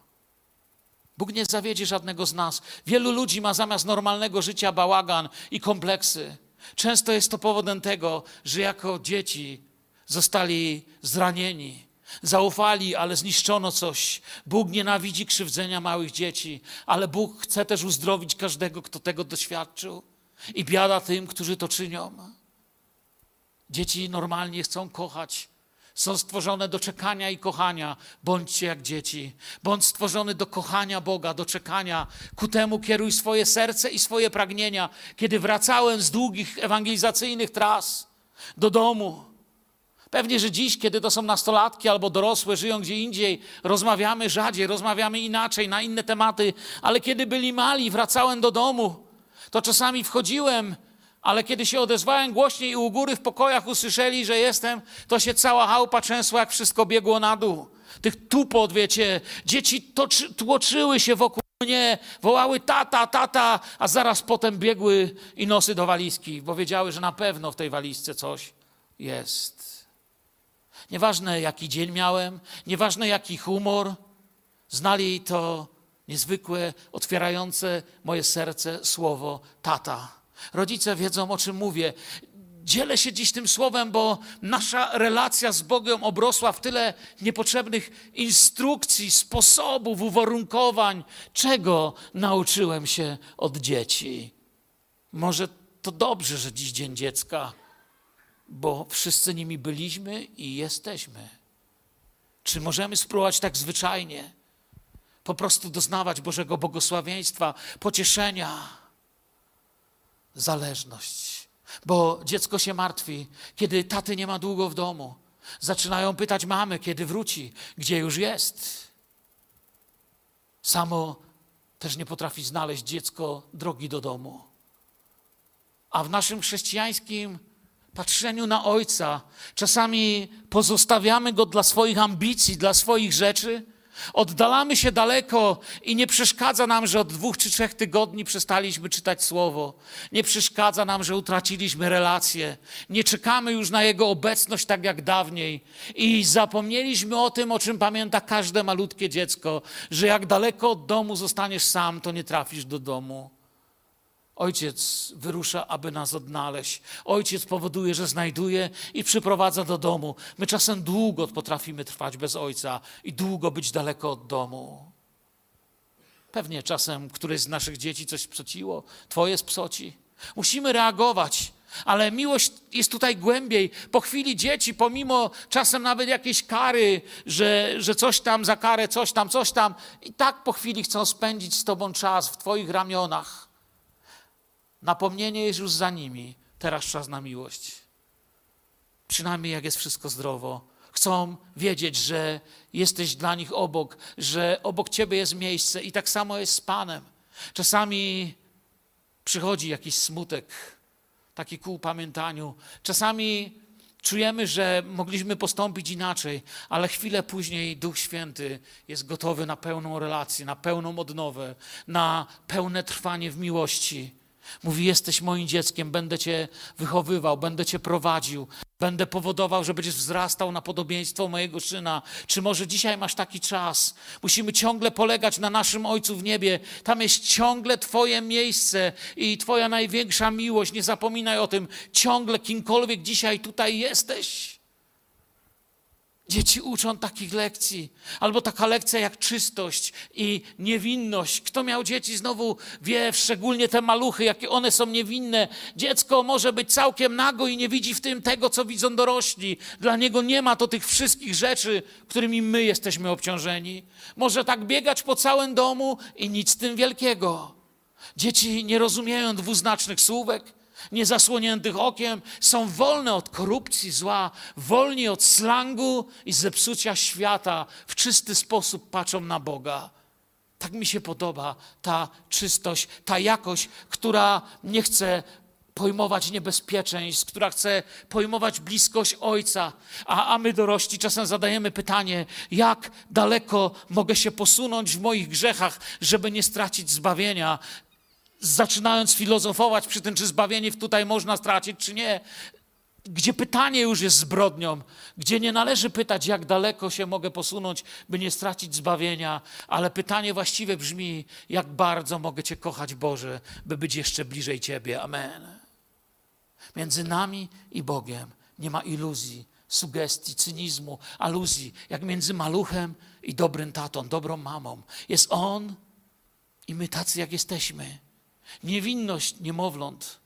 Bóg nie zawiedzie żadnego z nas. Wielu ludzi ma zamiast normalnego życia bałagan i kompleksy. Często jest to powodem tego, że jako dzieci zostali zranieni. Zaufali, ale zniszczono coś. Bóg nienawidzi krzywdzenia małych dzieci, ale Bóg chce też uzdrowić każdego, kto tego doświadczył. I biada tym, którzy to czynią. Dzieci normalnie chcą kochać. Są stworzone do czekania i kochania. Bądźcie jak dzieci. Bądź stworzony do kochania Boga, do czekania. Ku temu kieruj swoje serce i swoje pragnienia. Kiedy wracałem z długich ewangelizacyjnych tras do domu, Pewnie, że dziś, kiedy to są nastolatki albo dorosłe, żyją gdzie indziej, rozmawiamy rzadziej, rozmawiamy inaczej, na inne tematy, ale kiedy byli mali, wracałem do domu, to czasami wchodziłem, ale kiedy się odezwałem głośniej i u góry w pokojach usłyszeli, że jestem, to się cała chałupa trzęsła, jak wszystko biegło na dół. Tych tupot, wiecie, dzieci toczy, tłoczyły się wokół mnie, wołały tata, tata, a zaraz potem biegły i nosy do walizki, bo wiedziały, że na pewno w tej walizce coś jest. Nieważne jaki dzień miałem, nieważne jaki humor, znali to niezwykłe, otwierające moje serce słowo tata. Rodzice wiedzą o czym mówię. Dzielę się dziś tym słowem, bo nasza relacja z Bogiem obrosła w tyle niepotrzebnych instrukcji, sposobów, uwarunkowań, czego nauczyłem się od dzieci. Może to dobrze, że dziś Dzień Dziecka bo wszyscy nimi byliśmy i jesteśmy. Czy możemy spróbować tak zwyczajnie, po prostu doznawać Bożego błogosławieństwa, pocieszenia? Zależność. Bo dziecko się martwi, kiedy taty nie ma długo w domu. Zaczynają pytać mamy, kiedy wróci, gdzie już jest. Samo też nie potrafi znaleźć dziecko drogi do domu. A w naszym chrześcijańskim patrzeniu na Ojca. Czasami pozostawiamy Go dla swoich ambicji, dla swoich rzeczy. Oddalamy się daleko i nie przeszkadza nam, że od dwóch czy trzech tygodni przestaliśmy czytać Słowo. Nie przeszkadza nam, że utraciliśmy relacje. Nie czekamy już na Jego obecność tak jak dawniej. I zapomnieliśmy o tym, o czym pamięta każde malutkie dziecko, że jak daleko od domu zostaniesz sam, to nie trafisz do domu. Ojciec wyrusza, aby nas odnaleźć. Ojciec powoduje, że znajduje i przyprowadza do domu. My czasem długo potrafimy trwać bez ojca i długo być daleko od domu. Pewnie czasem któreś z naszych dzieci coś sprzeciło, twoje spsoci. Musimy reagować, ale miłość jest tutaj głębiej. Po chwili dzieci, pomimo czasem nawet jakiejś kary, że, że coś tam za karę, coś tam, coś tam, i tak po chwili chcą spędzić z tobą czas w twoich ramionach. Napomnienie jest już za nimi. Teraz czas na miłość. Przynajmniej jak jest wszystko zdrowo. Chcą wiedzieć, że jesteś dla nich obok, że obok ciebie jest miejsce i tak samo jest z Panem. Czasami przychodzi jakiś smutek, taki ku pamiętaniu. Czasami czujemy, że mogliśmy postąpić inaczej, ale chwilę później Duch Święty jest gotowy na pełną relację, na pełną odnowę, na pełne trwanie w miłości. Mówi: Jesteś moim dzieckiem, będę cię wychowywał, będę cię prowadził, będę powodował, że będziesz wzrastał na podobieństwo mojego syna. Czy może dzisiaj masz taki czas? Musimy ciągle polegać na naszym Ojcu w niebie. Tam jest ciągle Twoje miejsce i Twoja największa miłość. Nie zapominaj o tym. Ciągle, kimkolwiek dzisiaj tutaj jesteś. Dzieci uczą takich lekcji, albo taka lekcja jak czystość i niewinność. Kto miał dzieci, znowu wie, szczególnie te maluchy, jakie one są niewinne. Dziecko może być całkiem nago i nie widzi w tym tego, co widzą dorośli. Dla niego nie ma to tych wszystkich rzeczy, którymi my jesteśmy obciążeni. Może tak biegać po całym domu i nic z tym wielkiego. Dzieci nie rozumieją dwuznacznych słówek, niezasłoniętych okiem, są wolne od korupcji, zła, wolni od slangu i zepsucia świata, w czysty sposób patrzą na Boga. Tak mi się podoba ta czystość, ta jakość, która nie chce pojmować niebezpieczeństw, która chce pojmować bliskość Ojca. A, a my dorośli czasem zadajemy pytanie, jak daleko mogę się posunąć w moich grzechach, żeby nie stracić zbawienia zaczynając filozofować przy tym, czy zbawienie tutaj można stracić, czy nie, gdzie pytanie już jest zbrodnią, gdzie nie należy pytać, jak daleko się mogę posunąć, by nie stracić zbawienia, ale pytanie właściwe brzmi, jak bardzo mogę Cię kochać, Boże, by być jeszcze bliżej Ciebie. Amen. Między nami i Bogiem nie ma iluzji, sugestii, cynizmu, aluzji, jak między maluchem i dobrym tatą, dobrą mamą. Jest On i my tacy, jak jesteśmy. Niewinność niemowląt.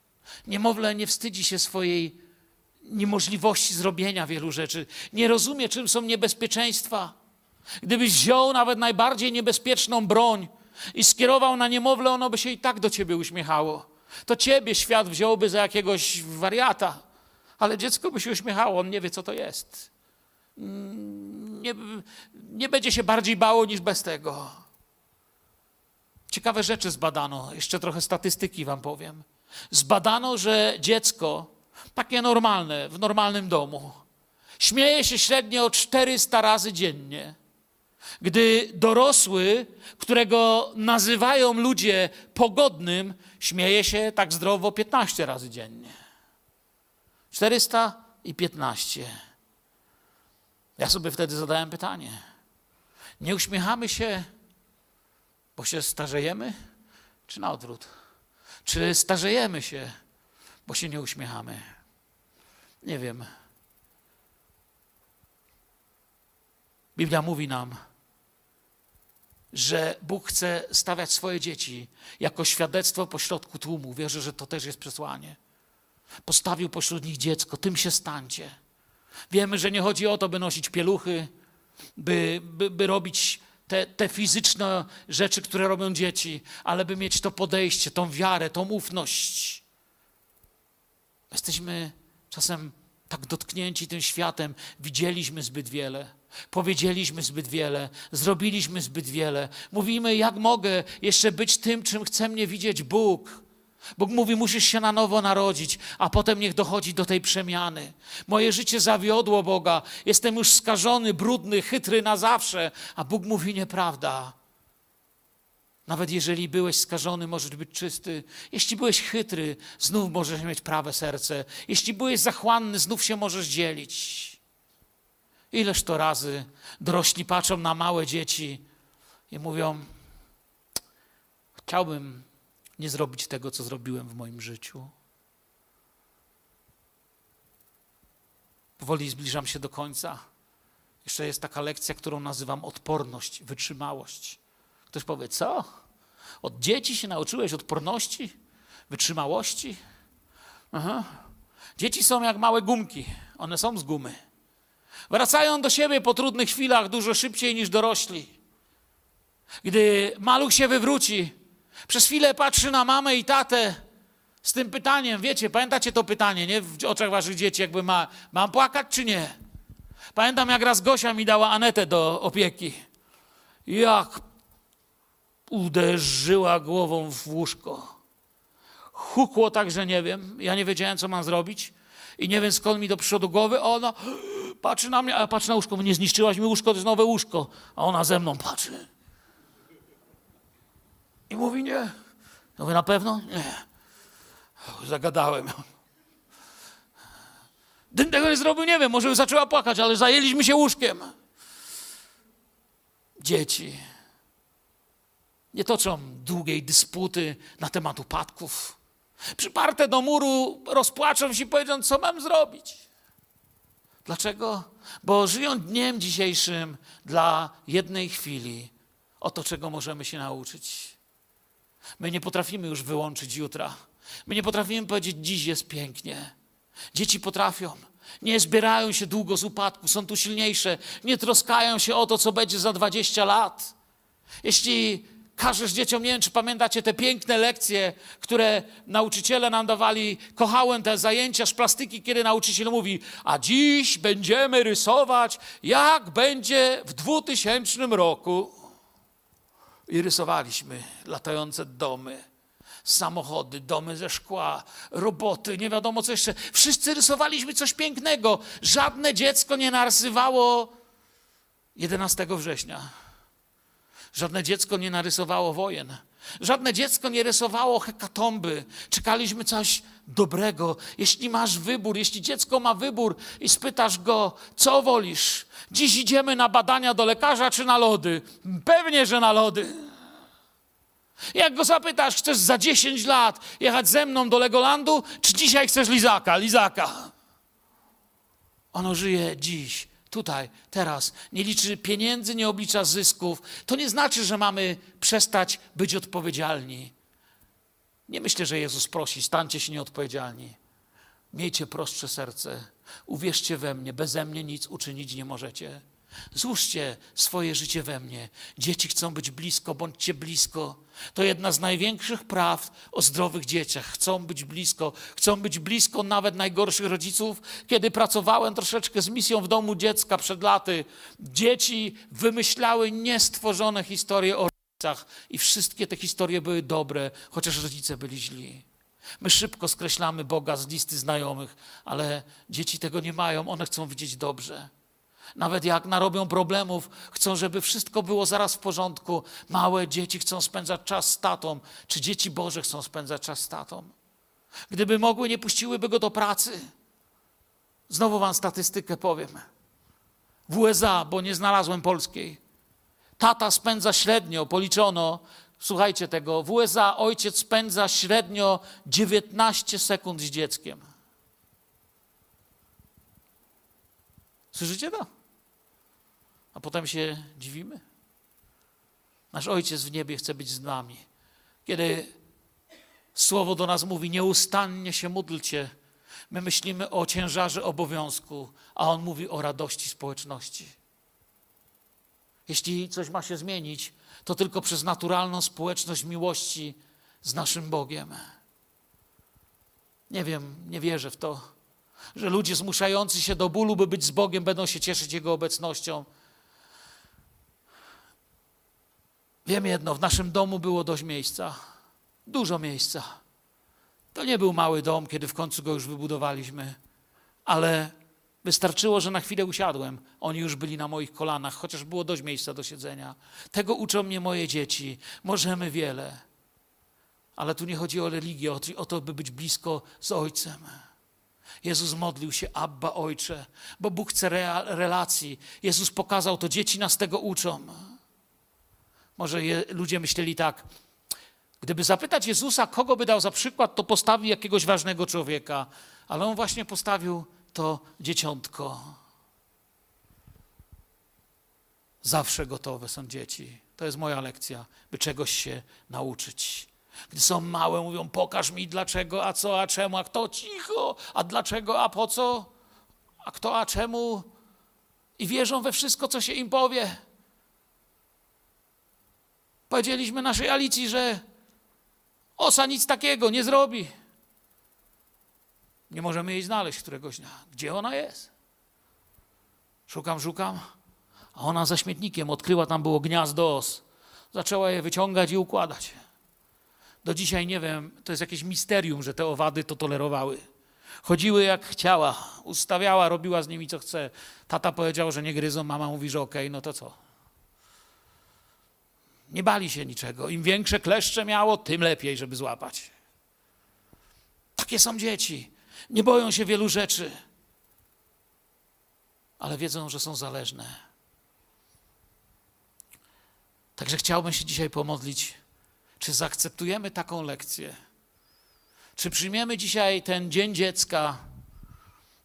Niemowlę nie wstydzi się swojej niemożliwości zrobienia wielu rzeczy. Nie rozumie, czym są niebezpieczeństwa. Gdybyś wziął nawet najbardziej niebezpieczną broń i skierował na niemowlę, ono by się i tak do ciebie uśmiechało. To ciebie świat wziąłby za jakiegoś wariata, ale dziecko by się uśmiechało, on nie wie, co to jest. Mm, nie, nie będzie się bardziej bało niż bez tego. Ciekawe rzeczy zbadano, jeszcze trochę statystyki wam powiem. Zbadano, że dziecko, takie normalne, w normalnym domu, śmieje się średnio 400 razy dziennie. Gdy dorosły, którego nazywają ludzie pogodnym, śmieje się tak zdrowo 15 razy dziennie. 400 i 15. Ja sobie wtedy zadałem pytanie. Nie uśmiechamy się bo się starzejemy, czy na odwrót? Czy starzejemy się, bo się nie uśmiechamy? Nie wiem. Biblia mówi nam, że Bóg chce stawiać swoje dzieci jako świadectwo pośrodku tłumu. Wierzę, że to też jest przesłanie. Postawił pośród nich dziecko, tym się stańcie. Wiemy, że nie chodzi o to, by nosić pieluchy, by, by, by robić te, te fizyczne rzeczy, które robią dzieci, ale by mieć to podejście, tą wiarę, tą ufność. Jesteśmy czasem tak dotknięci tym światem, widzieliśmy zbyt wiele, powiedzieliśmy zbyt wiele, zrobiliśmy zbyt wiele. Mówimy, jak mogę jeszcze być tym, czym chce mnie widzieć Bóg. Bóg mówi, musisz się na nowo narodzić, a potem niech dochodzi do tej przemiany. Moje życie zawiodło Boga, jestem już skażony, brudny, chytry na zawsze, a Bóg mówi nieprawda. Nawet jeżeli byłeś skażony, możesz być czysty. Jeśli byłeś chytry, znów możesz mieć prawe serce. Jeśli byłeś zachłanny, znów się możesz dzielić. Ileż to razy dorośli patrzą na małe dzieci i mówią: Chciałbym nie zrobić tego, co zrobiłem w moim życiu. Powoli zbliżam się do końca. Jeszcze jest taka lekcja, którą nazywam odporność, wytrzymałość. Ktoś powie, co? Od dzieci się nauczyłeś odporności, wytrzymałości? Aha. Dzieci są jak małe gumki, one są z gumy. Wracają do siebie po trudnych chwilach dużo szybciej niż dorośli. Gdy maluch się wywróci, przez chwilę patrzy na mamę i tatę z tym pytaniem, wiecie, pamiętacie to pytanie, nie? W oczach waszych dzieci, jakby ma, mam płakać czy nie? Pamiętam, jak raz Gosia mi dała Anetę do opieki. Jak uderzyła głową w łóżko. Hukło tak, że nie wiem. Ja nie wiedziałem, co mam zrobić. I nie wiem, skąd mi do przodu głowy. Ona patrzy na mnie, a patrzy na łóżko. Nie zniszczyłaś mi łóżko, to jest nowe łóżko. A ona ze mną patrzy. I mówi nie. Ja mówię, na pewno? Nie. Zagadałem. Gdybym tego nie zrobił, nie wiem, może by zaczęła płakać, ale zajęliśmy się łóżkiem. Dzieci nie toczą długiej dysputy na temat upadków. Przyparte do muru rozpłaczą się powiedzą, co mam zrobić. Dlaczego? Bo żyją dniem dzisiejszym dla jednej chwili, oto czego możemy się nauczyć. My nie potrafimy już wyłączyć jutra. My nie potrafimy powiedzieć, dziś jest pięknie. Dzieci potrafią. Nie zbierają się długo z upadku, są tu silniejsze. Nie troskają się o to, co będzie za 20 lat. Jeśli każesz dzieciom, nie wiem, czy pamiętacie te piękne lekcje, które nauczyciele nam dawali. Kochałem te zajęcia z plastyki, kiedy nauczyciel mówi, a dziś będziemy rysować, jak będzie w 2000 roku. I rysowaliśmy latające domy, samochody, domy ze szkła, roboty, nie wiadomo co jeszcze. Wszyscy rysowaliśmy coś pięknego. Żadne dziecko nie narysowało 11 września. Żadne dziecko nie narysowało wojen. Żadne dziecko nie rysowało hekatomby. Czekaliśmy coś dobrego. Jeśli masz wybór, jeśli dziecko ma wybór i spytasz go, co wolisz? Dziś idziemy na badania do lekarza czy na lody? Pewnie, że na lody. Jak go zapytasz, chcesz za 10 lat jechać ze mną do Legolandu, czy dzisiaj chcesz lizaka? Lizaka. Ono żyje dziś, tutaj, teraz. Nie liczy pieniędzy, nie oblicza zysków. To nie znaczy, że mamy przestać być odpowiedzialni. Nie myślę, że Jezus prosi, stańcie się nieodpowiedzialni. Miejcie prostsze serce. Uwierzcie we mnie, beze mnie nic uczynić nie możecie. Złóżcie swoje życie we mnie. Dzieci chcą być blisko, bądźcie blisko. To jedna z największych praw o zdrowych dzieciach. Chcą być blisko, chcą być blisko nawet najgorszych rodziców. Kiedy pracowałem troszeczkę z misją w domu dziecka przed laty, dzieci wymyślały niestworzone historie o rodzicach i wszystkie te historie były dobre, chociaż rodzice byli źli. My szybko skreślamy Boga z listy znajomych, ale dzieci tego nie mają, one chcą widzieć dobrze. Nawet jak narobią problemów, chcą, żeby wszystko było zaraz w porządku. Małe dzieci chcą spędzać czas z tatą, czy dzieci Boże chcą spędzać czas z tatą. Gdyby mogły, nie puściłyby go do pracy. Znowu wam statystykę powiem. W USA, bo nie znalazłem polskiej, tata spędza średnio, policzono, słuchajcie tego, w USA ojciec spędza średnio 19 sekund z dzieckiem. Słyszycie to? A potem się dziwimy. Nasz Ojciec w niebie chce być z nami. Kiedy Słowo do nas mówi, nieustannie się módlcie, my myślimy o ciężarze obowiązku, a On mówi o radości społeczności. Jeśli coś ma się zmienić, to tylko przez naturalną społeczność miłości z naszym Bogiem. Nie wiem, nie wierzę w to, że ludzie zmuszający się do bólu, by być z Bogiem, będą się cieszyć Jego obecnością. Wiem jedno, w naszym domu było dość miejsca, dużo miejsca. To nie był mały dom, kiedy w końcu go już wybudowaliśmy, ale wystarczyło, że na chwilę usiadłem. Oni już byli na moich kolanach, chociaż było dość miejsca do siedzenia. Tego uczą mnie moje dzieci. Możemy wiele. Ale tu nie chodzi o religię, o to, by być blisko z Ojcem. Jezus modlił się, Abba Ojcze, bo Bóg chce relacji. Jezus pokazał to, dzieci nas tego uczą. Może je, ludzie myśleli tak, gdyby zapytać Jezusa, kogo by dał za przykład, to postawi jakiegoś ważnego człowieka, ale on właśnie postawił to dzieciątko. Zawsze gotowe są dzieci. To jest moja lekcja, by czegoś się nauczyć. Gdy są małe, mówią: Pokaż mi dlaczego, a co, a czemu, a kto cicho, a dlaczego, a po co, a kto, a czemu. I wierzą we wszystko, co się im powie. Powiedzieliśmy naszej Alicji, że osa nic takiego nie zrobi. Nie możemy jej znaleźć któregoś dnia. Gdzie ona jest? Szukam, szukam, a ona za śmietnikiem odkryła, tam było gniazdo os. Zaczęła je wyciągać i układać. Do dzisiaj nie wiem, to jest jakieś misterium, że te owady to tolerowały. Chodziły jak chciała, ustawiała, robiła z nimi co chce. Tata powiedział, że nie gryzą, mama mówi, że okej, okay, no to co? Nie bali się niczego. Im większe kleszcze miało, tym lepiej, żeby złapać. Takie są dzieci. Nie boją się wielu rzeczy, ale wiedzą, że są zależne. Także chciałbym się dzisiaj pomodlić czy zaakceptujemy taką lekcję? Czy przyjmiemy dzisiaj ten Dzień Dziecka,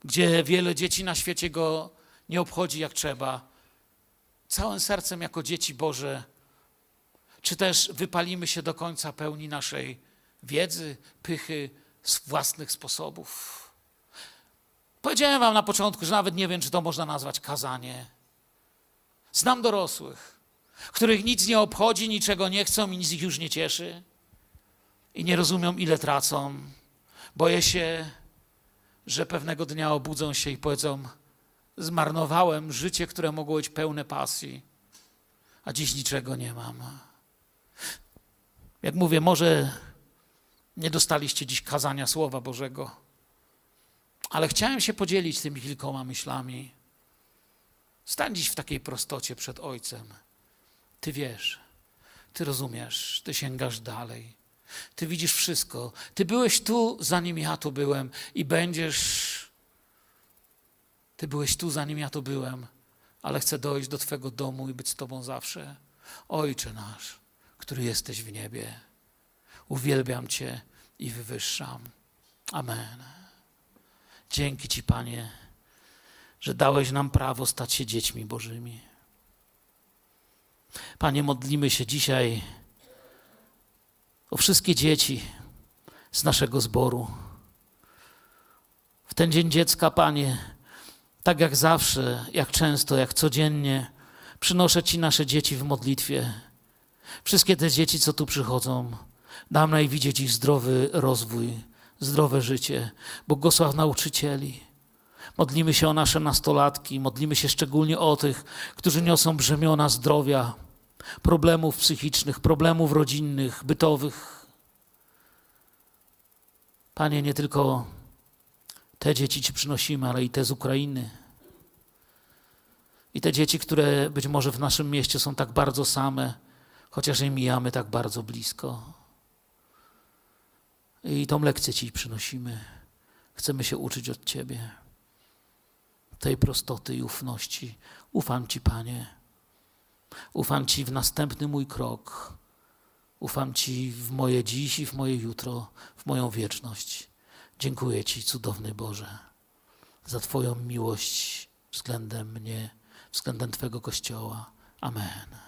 gdzie wiele dzieci na świecie go nie obchodzi jak trzeba, całym sercem jako dzieci Boże, czy też wypalimy się do końca pełni naszej wiedzy, pychy, własnych sposobów. Powiedziałem Wam na początku, że nawet nie wiem, czy to można nazwać kazanie. Znam dorosłych, których nic nie obchodzi, niczego nie chcą i nic ich już nie cieszy i nie rozumią, ile tracą. Boję się, że pewnego dnia obudzą się i powiedzą: Zmarnowałem życie, które mogło być pełne pasji, a dziś niczego nie mam. Jak mówię, może nie dostaliście dziś kazania Słowa Bożego, ale chciałem się podzielić tymi kilkoma myślami. Stań dziś w takiej prostocie przed Ojcem. Ty wiesz, Ty rozumiesz, Ty sięgasz dalej. Ty widzisz wszystko. Ty byłeś tu, zanim ja tu byłem i będziesz. Ty byłeś tu, zanim ja tu byłem, ale chcę dojść do Twego domu i być z Tobą zawsze. Ojcze nasz, który jesteś w niebie, uwielbiam Cię i wywyższam. Amen. Dzięki Ci, Panie, że dałeś nam prawo stać się dziećmi Bożymi. Panie, modlimy się dzisiaj o wszystkie dzieci z naszego zboru. W ten Dzień Dziecka, Panie, tak jak zawsze, jak często, jak codziennie, przynoszę Ci nasze dzieci w modlitwie. Wszystkie te dzieci, co tu przychodzą, dam naj widzieć ich zdrowy rozwój, zdrowe życie. Błogosław nauczycieli. Modlimy się o nasze nastolatki, modlimy się szczególnie o tych, którzy niosą brzemiona zdrowia, problemów psychicznych, problemów rodzinnych, bytowych. Panie, nie tylko te dzieci Ci przynosimy, ale i te z Ukrainy. I te dzieci, które być może w naszym mieście są tak bardzo same, chociaż je mijamy tak bardzo blisko. I tą lekcję Ci przynosimy. Chcemy się uczyć od Ciebie. Tej prostoty i ufności. Ufam Ci, Panie. Ufam Ci w następny mój krok. Ufam Ci w moje dziś i w moje jutro, w moją wieczność. Dziękuję Ci, cudowny Boże, za Twoją miłość względem mnie, względem Twego Kościoła. Amen.